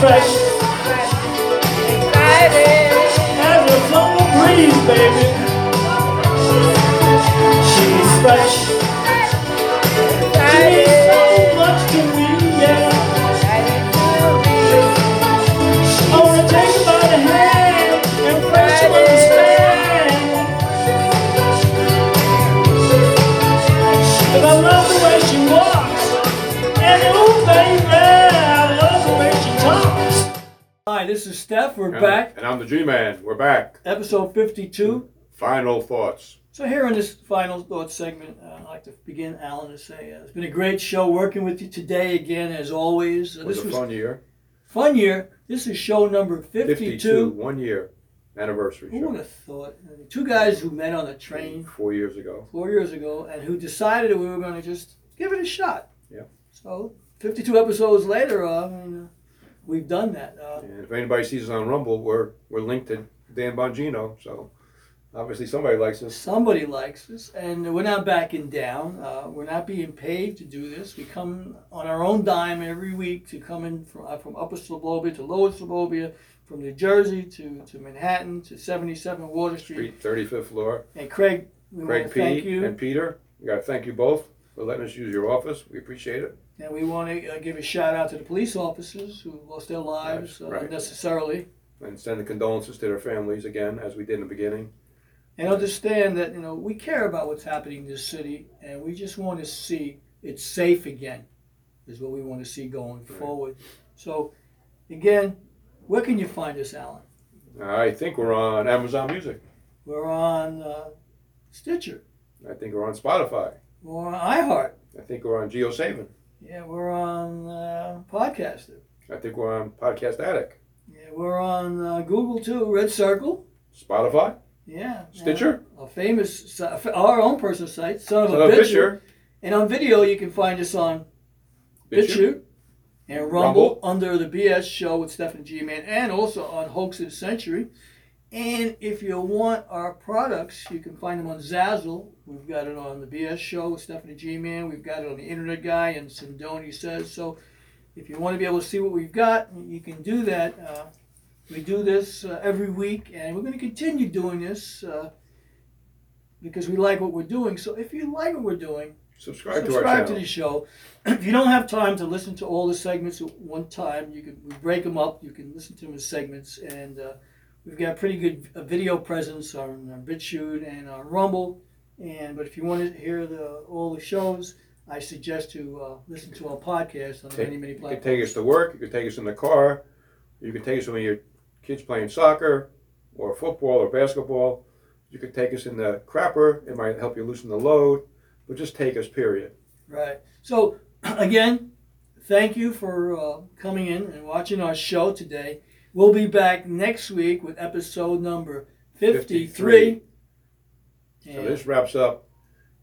fresh as a summer breeze, baby. This is Steph. We're And- back, And I'm the G Man. We're back. episode 52. Final thoughts. So here in this final thoughts segment, uh, I'd like to begin, Alan, to say uh, it's been a great show working with you today again, as always. Uh, It was this a was fun year. fun year. This is show number 52. 52, one year anniversary Who would have thought? Two guys who met on a train Four years ago. four years ago and who decided that we were going to just give it a shot. Yeah. So 52 episodes later, uh, I mean, uh, we've done that. Uh, And if anybody sees us on Rumble, we're we're linked to Dan Bongino. So obviously somebody likes us. Somebody likes us, and we're not backing down. Uh, we're not being paid to do this. We come on our own dime every week to come in from, uh, from Upper Slobbovia to Lower Slobbovia, from New Jersey to, to Manhattan to 77 Water Street. Street, 35th floor. And Craig, we Craig want to thank P. you, and Peter. We got to thank you both for letting us use your office. We appreciate it. and we want to uh, give a shout out to the police officers who lost their lives uh, right. unnecessarily. And send the condolences to their families again, as we did in the beginning. And understand that you know we care about what's happening in this city, and we just want to see it safe again. Is what we want to see going forward. So, again, where can you find us, Alan? I think we're on Amazon Music. We're on uh, Stitcher. I think we're on Spotify. We're on iHeart. I think we're on JioSaavn. Yeah, we're on uh, Podcaster. I think we're on Podcast Addict. Yeah, we're on uh, Google too. Red Circle. Spotify. Yeah. Stitcher? Uh, a famous, our own personal site, Son of Son a of Bitcher. Bitcher. And on video, you can find us on BitChute and Rumble, Rumble. under the BS show with Stephen G Man and also on Hoax of the Century. And if you want our products, you can find them on Zazzle. We've got it on the BS show with Stephanie G Man. We've got it on the Internet Guy and Sindoni Says. So if you want to be able to see what we've got, you can do that. Uh, we do this uh, every week, and we're going to continue doing this uh, because we like what we're doing. So if you like what we're doing, Subscribe, to our subscribe to channel. the show. If you don't have time to listen to all the segments at one time, you can we break them up. You can listen to them as segments, and uh, we've got pretty good video presence on, on BitChute and on Rumble. And but if you want to hear the all the shows, I suggest to uh, listen to our podcast on Take- many many platforms. You can take us to work. You can take us in the car. You can take us when your kids playing soccer or football or basketball. You could take us in the crapper. It might help you loosen the load. But just take us, period. Right. So again, thank you for uh, coming in and watching our show today. We'll be back next week with episode number fifty-three. So this wraps up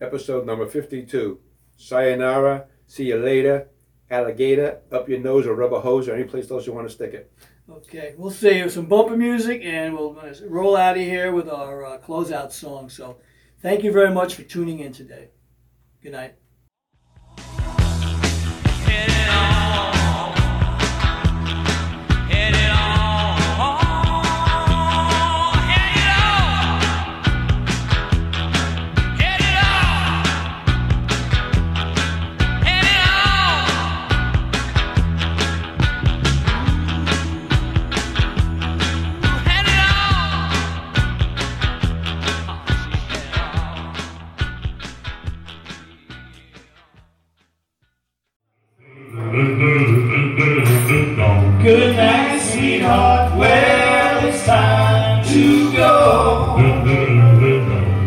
episode number 52. Sayonara. See you later. Alligator. Up your nose or rubber hose or any place else you want to stick it. Okay, we'll see you some bumper music, and we'll gonna roll out of here with our uh, closeout song. So, thank you very much for tuning in today. Good night. Sweetheart. Well, it's time to go.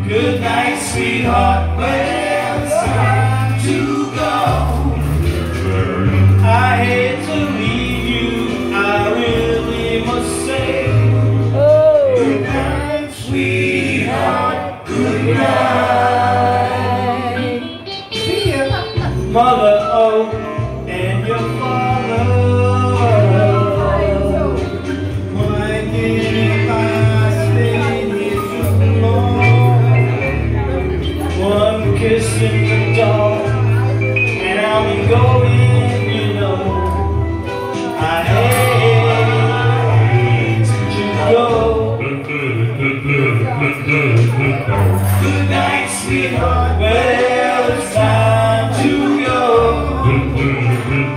Good night, sweetheart. Well, it's time to go. I hate to leave you. I really must say. Night, sweetheart. Good night. Mother, oh,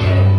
Thank.